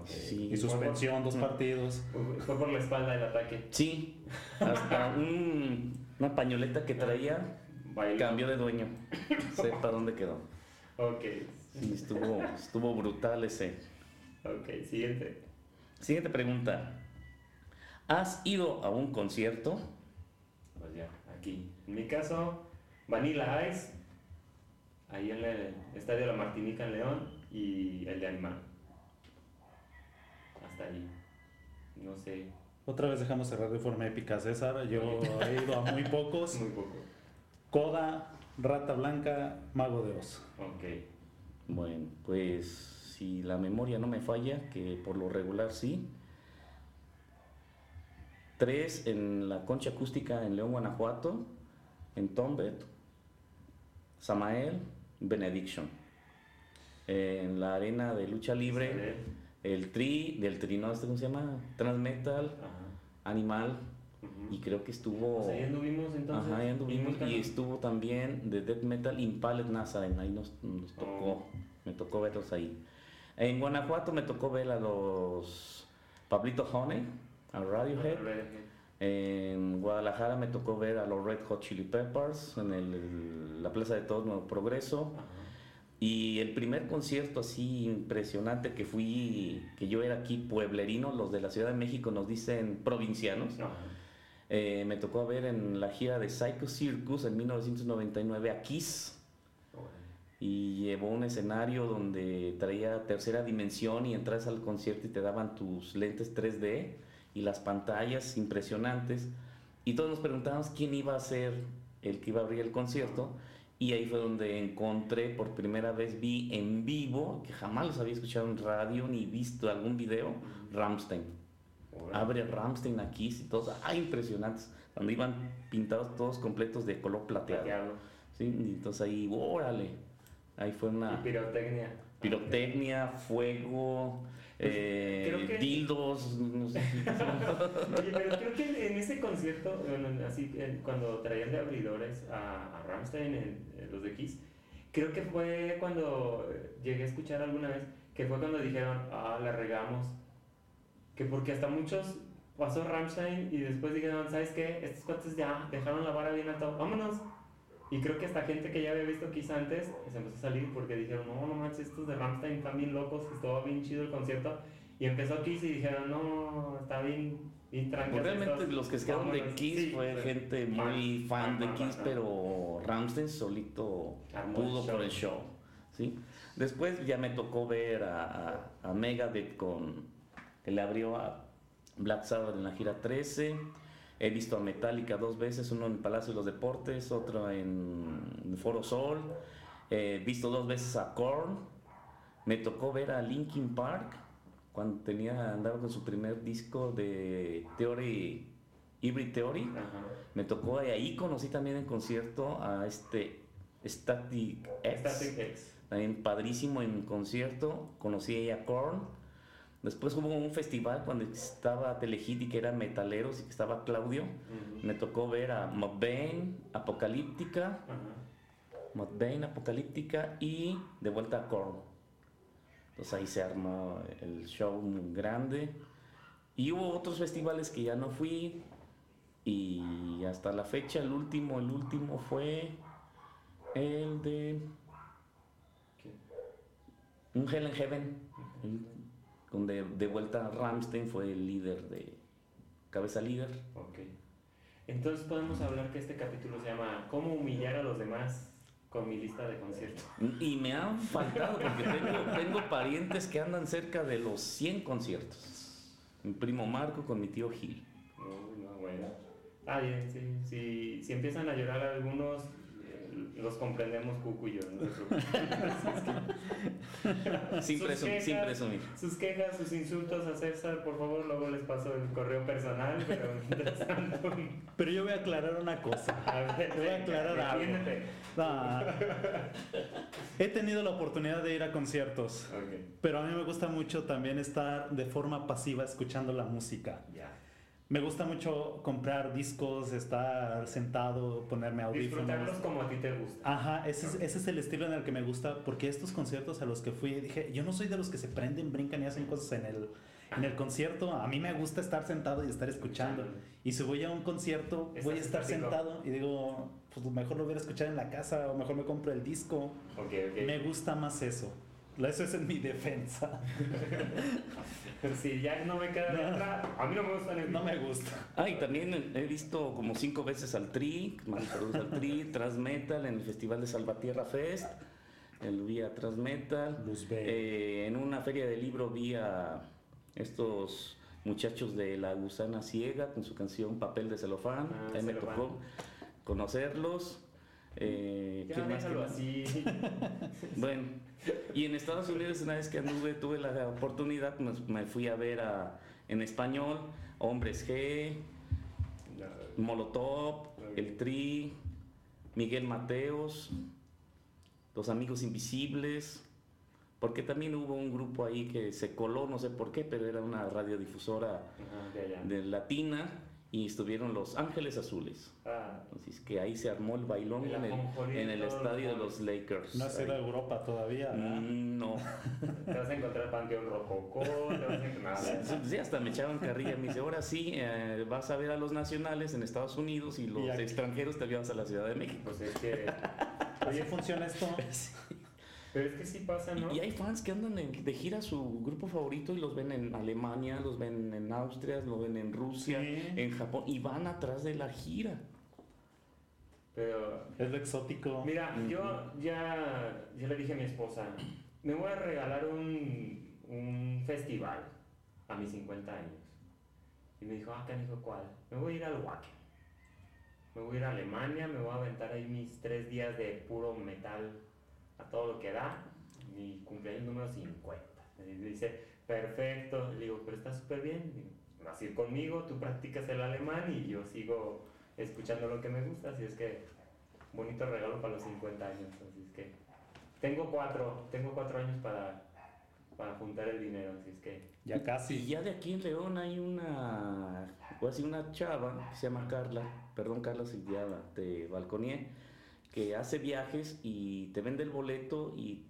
Sí, Y suspensión, dos partidos. Fue por la espalda el ataque. Sí, hasta una pañoleta que traía cambió de dueño. Sepa dónde quedó. Ok. Sí, estuvo, estuvo brutal ese. Ok, siguiente. Siguiente pregunta. ¿Has ido a un concierto? Pues ya, aquí. En mi caso, Vanilla Ice, ahí en el Estadio de la Martinica en León, y el de Animal. Hasta ahí. No sé. Otra vez dejamos cerrar de forma épica, César. Yo he ido a muy pocos. Muy poco. Coda, Rata Blanca, Mago de Oz. Ok. Bueno, pues si la memoria no me falla, que por lo regular sí. Tres en la concha acústica en León, Guanajuato, en Tombet, Samael, Benediction. En la arena de lucha libre, el Tri, del Tri, ¿no? ¿Este ¿Cómo se llama? Transmetal, Animal, y creo que estuvo. Ahí anduvimos entonces. Ajá, ahí anduvimos. Y, estuvo también de Death Metal Impaled Nazarene. Ahí nos, nos tocó. Oh. Me tocó verlos ahí. En Guanajuato me tocó ver a los Pablito Honey, a Radiohead. En Guadalajara me tocó ver a los Red Hot Chili Peppers en el, la Plaza de Todos Nuevo Progreso. Y el primer concierto así impresionante que fui, que yo era aquí pueblerino, los de la Ciudad de México nos dicen provincianos. Eh, me tocó ver en la gira de Psycho Circus en 1999 a Kiss. Y llevó un escenario donde traía tercera dimensión y entras al concierto y te daban tus lentes 3D y las pantallas impresionantes. Y todos nos preguntábamos quién iba a ser el que iba a abrir el concierto. Y ahí fue donde encontré por primera vez, vi en vivo, que jamás los había escuchado en radio ni visto algún video, Ramstein. Abre Ramstein aquí y todos, ah, impresionantes, cuando iban pintados todos completos de color plateado. Sí, entonces ahí, órale, ahí fue una... pirotecnia. Pirotecnia, fuego, eh, dildos, no sé. Oye, pero creo que en ese concierto, así, cuando traían de abridores a, a Ramstein, en, los de Kiss, creo que fue cuando llegué a escuchar alguna vez, que fue cuando dijeron, ah, la regamos que porque hasta muchos pasó Ramstein y después dijeron, ¿sabes qué? Estos cuates ya dejaron la vara bien alta, vámonos. Y creo que hasta gente que ya había visto Kiss antes se empezó a salir porque dijeron, no, no manches, estos de Ramstein están bien locos, estuvo bien chido el concierto. Y empezó Kiss y dijeron, no, está bien, bien tranquilo. Pues realmente los que se quedaron de Kiss fue gente muy fan, de Kiss, pero Ramstein solito pudo por el show. ¿sí? Después ya me tocó ver a, a, a Megadeth con que le abrió a Black Sabbath en la gira 13. He visto a Metallica dos veces, uno en Palacio de los Deportes, otro en Foro Sol. He visto dos veces a Korn. Me tocó ver a Linkin Park cuando tenía andaba con su primer disco de Theory, Hybrid Theory. Me tocó ahí conocí también en concierto a este Static X. Static X. También padrísimo en concierto. Conocí a Korn Después hubo un festival cuando estaba Telehit y que eran metaleros y que estaba Claudio. Me tocó ver a Mudvayne, Apocalíptica, uh Apocalíptica y de vuelta a Korn. Entonces ahí se armó el show muy grande. Y hubo otros festivales que ya no fui. Y hasta la fecha, el último, el último fue el de... Un Hell in Heaven donde de vuelta Ramstein fue el líder de cabeza líder. Ok. Entonces podemos hablar que este capítulo se llama ¿Cómo humillar a los demás? con mi lista de conciertos. Y me han faltado porque tengo, parientes que andan cerca de los 100 conciertos. Mi primo Marco con mi tío Gil. no, bueno. Ah, bien, sí. Si, si empiezan a llorar algunos, los comprendemos Cucu y yo. No. Sin, presum- sin presumir. Sus quejas, sus insultos a César, por favor, luego les paso el correo personal, pero mientras tanto, Pero yo voy a aclarar una cosa. a ver, Te voy a aclarar algo. No. He tenido la oportunidad de ir a conciertos, pero a mí me gusta mucho también estar de forma pasiva escuchando la música. ya. Me gusta mucho comprar discos, estar sentado, ponerme audífonos. Disfrutarlos como a ti te gusta. Ajá, ese es, ese es el estilo en el que me gusta, porque estos conciertos a los que fui, dije, yo no soy de los que se prenden, brincan y hacen cosas en el, en el concierto, a mí me gusta estar sentado y estar escuchando. Y si voy a un concierto, Estás voy a estar sentado y digo, pues mejor lo voy a escuchar en la casa o mejor me compro el disco. Me gusta más eso. Eso es en mi defensa. Si ya no me queda de otra, a mí no me gusta el No me gusta. Ah, y también he visto como cinco veces al Tri, al Tri, Transmetal en el Festival de Salvatierra Fest, el vi a Transmetal. Luz B. Eh, en una feria de libro vi a estos muchachos de La Gusana Ciega con su canción Papel de Celofán. Ah, Ahí me tocó conocerlos. Eh, Ya ¿quién más? así. Bueno, y en Estados Unidos una vez que anduve, tuve la oportunidad, me, me fui a ver a, en español, Hombres G, Molotov, El Tri, Miguel Mateos, Los Amigos Invisibles, porque también hubo un grupo ahí que se coló, no sé por qué, pero era una radiodifusora Ajá, de de latina y estuvieron Los Ángeles Azules. Ah, Así es que ahí se armó el bailón El en el, en el estadio de los Lakers. No has ido a Ahí. Europa todavía. ¿verdad? Mm, No. te vas a encontrar Panteón Rococó, te vas a encontrar... Sí, hasta me echaban carrilla. Me dice, ahora sí, eh, vas a ver a los nacionales en Estados Unidos y los Y extranjeros te llevas a la Ciudad de México. Pues es que... ¿Así funciona esto? Pero es que sí pasa, ¿no? Y hay fans que andan en- de gira a su grupo favorito y los ven en Alemania, los ven en Austria, los ven en Rusia, Sí. en Japón y van atrás de la gira. Pero Es lo exótico. Mira, yo ya, ya le dije a mi esposa, me voy a regalar un, un festival a mis 50 años. Y me dijo, ah, canijo, ¿cuál? Me voy a ir al Wacken. Me voy a ir a Alemania, me voy a aventar ahí mis tres días de puro metal a todo lo que da. Mi cumpleaños número 50. Y dice, perfecto. Le digo, pero está súper bien. Digo, vas a ir conmigo, tú practicas el alemán y yo sigo escuchando lo que me gusta. Así es que bonito regalo para los 50 años. Así es que tengo cuatro, tengo cuatro años para, para juntar el dinero. Así es que Ya Y casi. ya de aquí en León hay una, o así una chava que se llama Carla, perdón Carla si ya te balconié, que hace viajes y te vende el boleto y,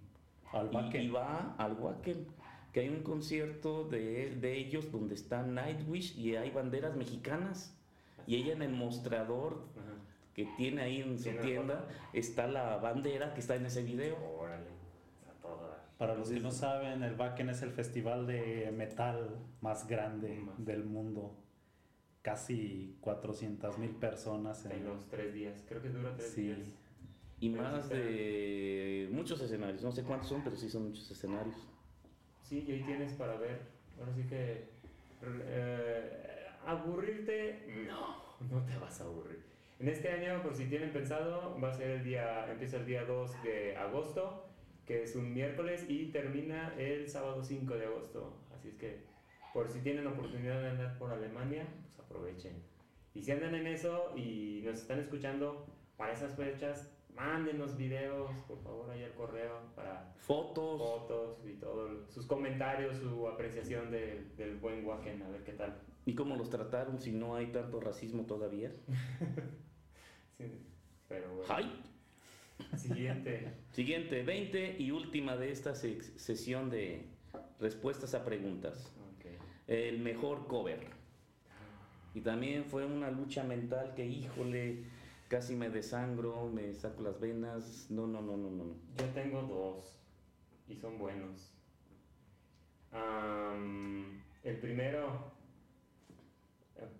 Al y- y va al Wacken, que hay un concierto de, de ellos donde está Nightwish y hay banderas mexicanas. Y ella en el mostrador ajá. que tiene ahí en su tienda está la bandera que está en ese video. órale, a. Para los que no saben, el Wacken es el festival de metal más grande Más. del mundo. Casi 400 mil personas. En En... los tres días, creo que dura tres Sí. días. Y Pero más de muchos escenarios, no sé cuántos son, pero sí son muchos escenarios. Sí, y ahí tienes para ver. Ahora sí que. eh, aburrirte, no, no te vas a aburrir. En este año, por si tienen pensado, va a ser el día, empieza el día 2 de agosto, que es un miércoles, y termina el sábado 5 de agosto. Así es que, por si tienen oportunidad de andar por Alemania, pues aprovechen. Y si andan en eso y nos están escuchando para esas fechas, mándenos videos, por favor, ahí al correo para Fotos, fotos y todo, sus comentarios, su apreciación de- del buen Wacken, a ver qué tal. y cómo los trataron si no hay tanto racismo todavía. Sí, pero bueno. ¡Ay! Siguiente. Siguiente, 20 y última de esta se- sesión de respuestas a preguntas. El mejor cover. Y también fue una lucha mental que, híjole, casi me desangro, me saco las venas. No, no, no, no, no. no. Yo tengo dos y son buenos. El primero,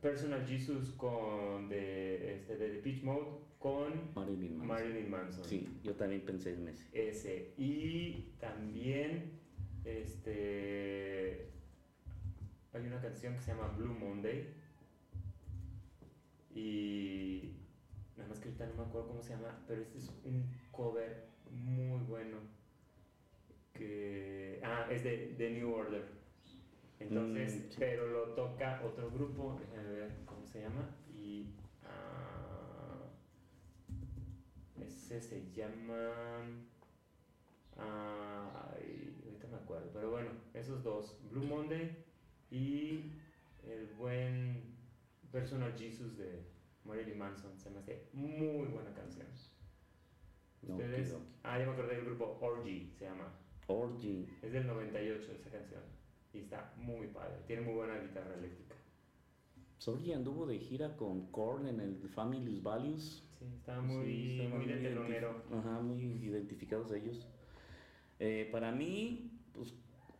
Personal Jesus con de, este, de The Pitch Mode con Marilyn Manson. Marilyn Manson. Sí, yo también pensé en ese. Ese. Y también este hay una canción que se llama Blue Monday. Y nada más que ahorita no me acuerdo cómo se llama, pero este es un cover muy bueno. Que. Ah, es de, de New Order. Entonces, Mm, sí. pero lo toca otro grupo, déjame ver cómo se llama. Y. ah, ese se llama. ay, ahorita me acuerdo, pero bueno, esos dos: Blue Monday y el buen Personal Jesus de Marilyn Manson. Se me hace muy buena canción. No, Ustedes. quiero. Ah, ya me acordé del grupo Orgy, se llama. Orgy. Es del 98 esa canción. Y está muy padre. Tiene muy buena guitarra eléctrica. Sorry anduvo de gira con Korn en el Family's Values. Sí, está muy, Sí, muy de telonero. identif- Ajá, muy identificados ellos. Eh, para mí,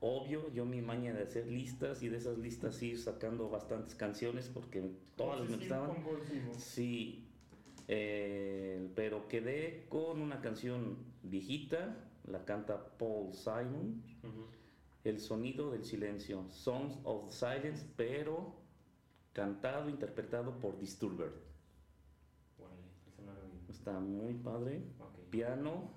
obvio, yo mi maña de hacer listas y de esas listas ir sacando bastantes canciones porque todas me gustaban. Sí, eh, pero quedé con una canción viejita, la canta Paul Simon, El sonido del silencio, Songs of Silence, pero cantado, interpretado por Disturbed. Está muy padre. Piano,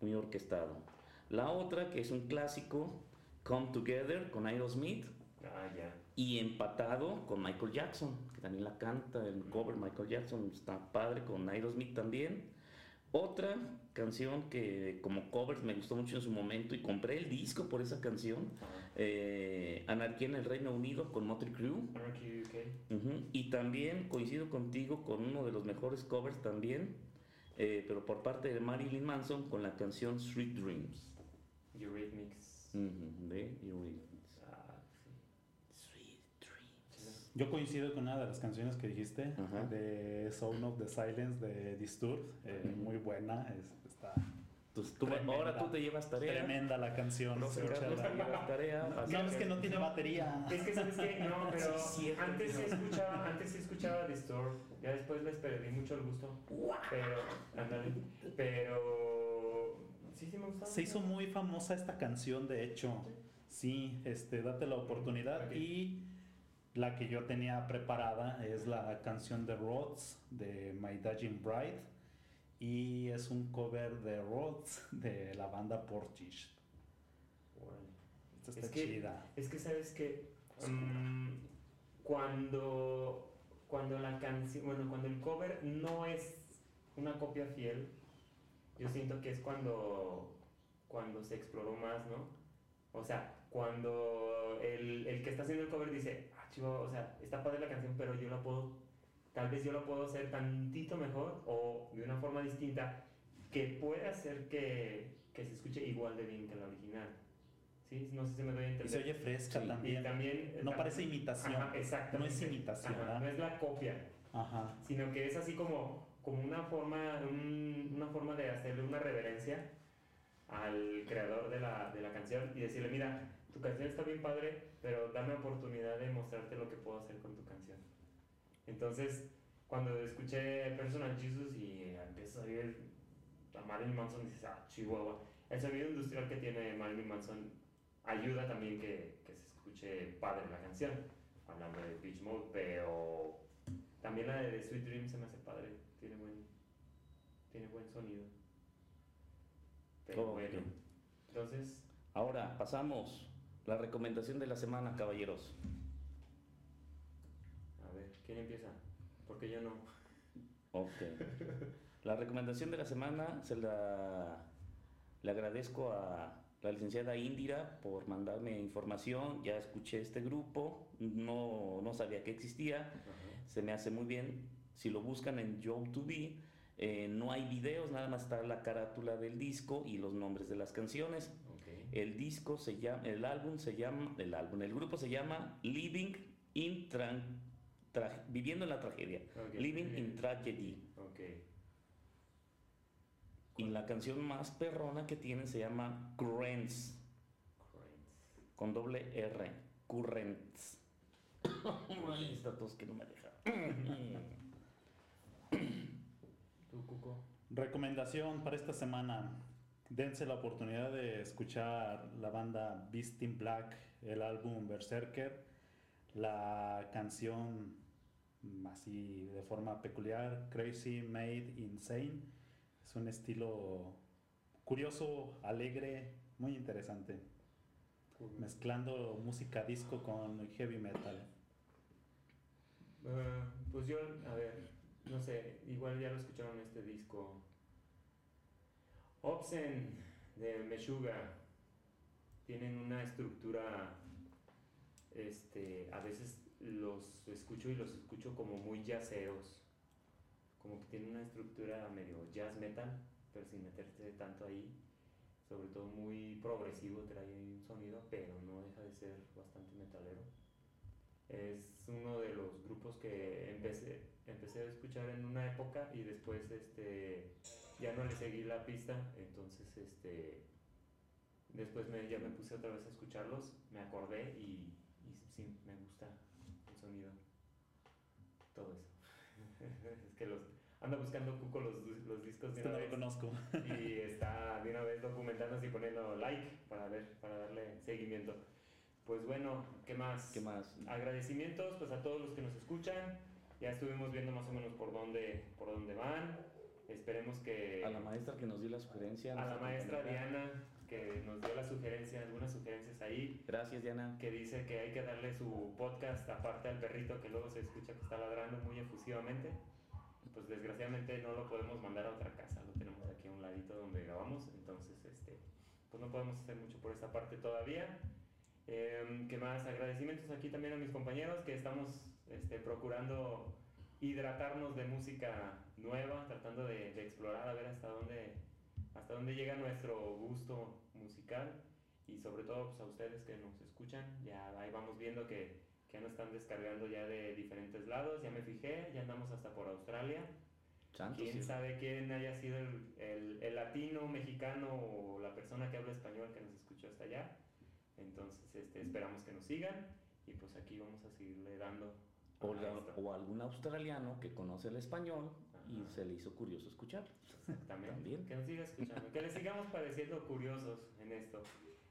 muy orquestado. La otra, que es un clásico, Come Together con Aerosmith. Ah, ya. Y empatado con Michael Jackson, que también la canta, el cover Michael Jackson está padre con Aerosmith también. Otra canción que como cover me gustó mucho en su momento y compré el disco por esa canción, eh, Anarquía en el Reino Unido con Motley Crue. UK. Y también coincido contigo con uno de los mejores covers también, eh, pero por parte de Marilyn Manson con la canción Sweet Dreams. Eurythmics. De Eurythmics. Ah, sí. Sweet Dreams. Yo coincido con una de las canciones que dijiste, Ajá. de Sound of the Silence de Disturbed, eh, muy buena, es- está Entonces, tú- Tremenda. ahora tú te llevas tarea. tremenda la canción. Escúchala. te llevas tarea. No, es que no tiene batería. Es que sabes que no, pero Sí, antes sí escuchaba, antes sí escuchaba Disturbed, ya después les perdí mucho el gusto. Pero, ándale, pero sí, sí me gustaba. Se hizo muy famosa esta canción, de hecho. Sí, este, date la oportunidad. Y la que yo tenía preparada es la canción de Rhodes, de My Daging Bride. Y es un cover de Rhodes de la banda Portish. Esta está es que, chida. Es que sabes que mm, cuando, cuando la canción, bueno, cuando el cover no es una copia fiel, yo siento que es cuando, cuando se exploró más, ¿no? O sea, cuando el, el que está haciendo el cover dice, ah, chivo, o sea, está padre la canción, pero yo la puedo, tal vez yo la puedo hacer tantito mejor o de una forma distinta que puede hacer que, que se escuche igual de bien que la original. ¿Sí? No sé si me doy a entender. Y se oye fresca Sí, también. Y también, no tam- parece imitación. Ajá, exactamente. No es imitación, Ajá, ¿verdad? no es la copia, Ajá. sino que es así como, como una, forma, un- una forma de hacerle una reverencia al creador de la, de la canción y decirle, mira, tu canción está bien padre, pero dame oportunidad de mostrarte lo que puedo hacer con tu canción. Entonces, cuando escuché Personal Jesus y empiezo a oír a Marilyn Manson, dices, ah, chihuahua. El sonido industrial que tiene Marilyn Manson ayuda también que, que se escuche padre la canción, hablando de Beach Mode, pero también la de Sweet Dream se me hace padre, tiene buen, tiene buen sonido. Pero Ok. bueno, entonces, Ahora pasamos la recomendación de la semana, caballeros. a ver, ¿quién empieza? Porque yo no. Ok. La recomendación de la semana se la le agradezco a la licenciada Indira por mandarme información. Ya escuché este grupo, no, no sabía que existía. Se me hace muy bien. Si lo buscan en YouTube, eh, no hay videos, nada más está la carátula del disco y los nombres de las canciones. El disco se llama, el álbum se llama, el álbum, el grupo se llama Living in Tran- Tra- Viviendo en la Tragedia. Living in Tragedy. Ok. Y la canción más perrona que tienen se llama Currents, Currents. con doble R. Currents. Ay, esta tos que no me deja. ¿Tú, Cuco? Recomendación para esta semana. Dense la oportunidad de escuchar la banda Beast in Black, el álbum Berserker, la canción así de forma peculiar, Crazy Made Insane. Es un estilo curioso, alegre, muy interesante. Mezclando música disco con heavy metal. Ah, pues yo, a ver, no sé, igual ya lo escucharon este disco. Obsen de Meshuga tienen una estructura, este, a veces los escucho y los escucho como muy jazzeros, como que tienen una estructura medio jazz metal, pero sin meterse tanto ahí, sobre todo muy progresivo, trae un sonido, pero no deja de ser bastante metalero. Es uno de los grupos que empecé, empecé a escuchar en una época y después este, ya no le seguí la pista, entonces este, después me, ya me puse otra vez a escucharlos, me acordé y, y sí, me gusta el sonido, todo eso. es que los, anda buscando Cuco los, los discos de una vez. conozco. y está de una vez documentándose y poniendo like para ver, para darle seguimiento. Pues bueno, ¿qué más? ¿Qué más? Agradecimientos pues a todos los que nos escuchan. Ya estuvimos viendo más o menos por dónde, por dónde van. Esperemos que... A la maestra que nos dio la sugerencia. A la maestra Diana que nos dio la sugerencia, algunas sugerencias ahí. Gracias Diana. Que dice que hay que darle su podcast aparte al perrito que luego se escucha que está ladrando muy efusivamente. Pues desgraciadamente no lo podemos mandar a otra casa, lo tenemos aquí a un ladito donde grabamos, entonces este, pues no podemos hacer mucho por esta parte todavía. Eh, ¿Qué más? Agradecimientos aquí también a mis compañeros que estamos este, procurando hidratarnos de música nueva, tratando de, de, explorar a ver hasta dónde, hasta dónde llega nuestro gusto musical y sobre todo pues, a ustedes que nos escuchan, ya ahí vamos viendo que, que nos están descargando ya de diferentes lados, ya me fijé, ya andamos hasta por Australia. ¿Quién sabe quién haya sido el, el, el latino, mexicano o la persona que habla español que nos escuchó hasta allá? Entonces, este, esperamos que nos sigan y pues aquí vamos a seguirle dando. O, o algún australiano que conoce el español y se le hizo curioso escuchar. Exactamente. También. Que nos siga escuchando. que le sigamos pareciendo curiosos en esto.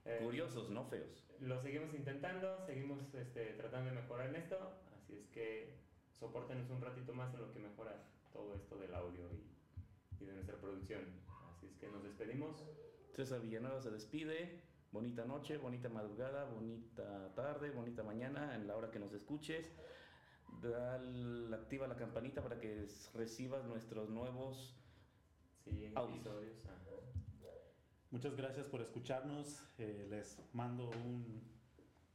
Eh, curiosos, no feos. Lo seguimos intentando, seguimos este, tratando de mejorar en esto. Así es que soportenos un ratito más en lo que mejora todo esto del audio y, y de nuestra producción. Así es que nos despedimos. César Villanueva se despide. Bonita noche, bonita madrugada, bonita tarde, bonita mañana, en la hora que nos escuches. Dale, activa la campanita para que recibas nuestros nuevos sí, episodios. Muchas gracias por escucharnos. Eh, les mando un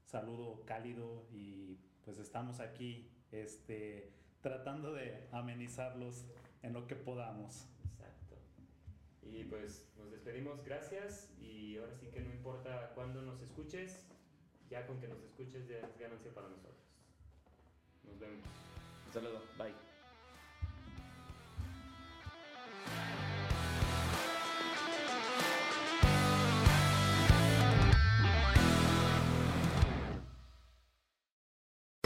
saludo cálido y pues estamos aquí este, tratando de amenizarlos en lo que podamos. Exacto. Y pues despedimos, gracias. Y ahora sí que no importa cuándo nos escuches, ya con que nos escuches ya es ganancia para nosotros. Nos vemos. Un saludo, bye.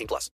18 plus.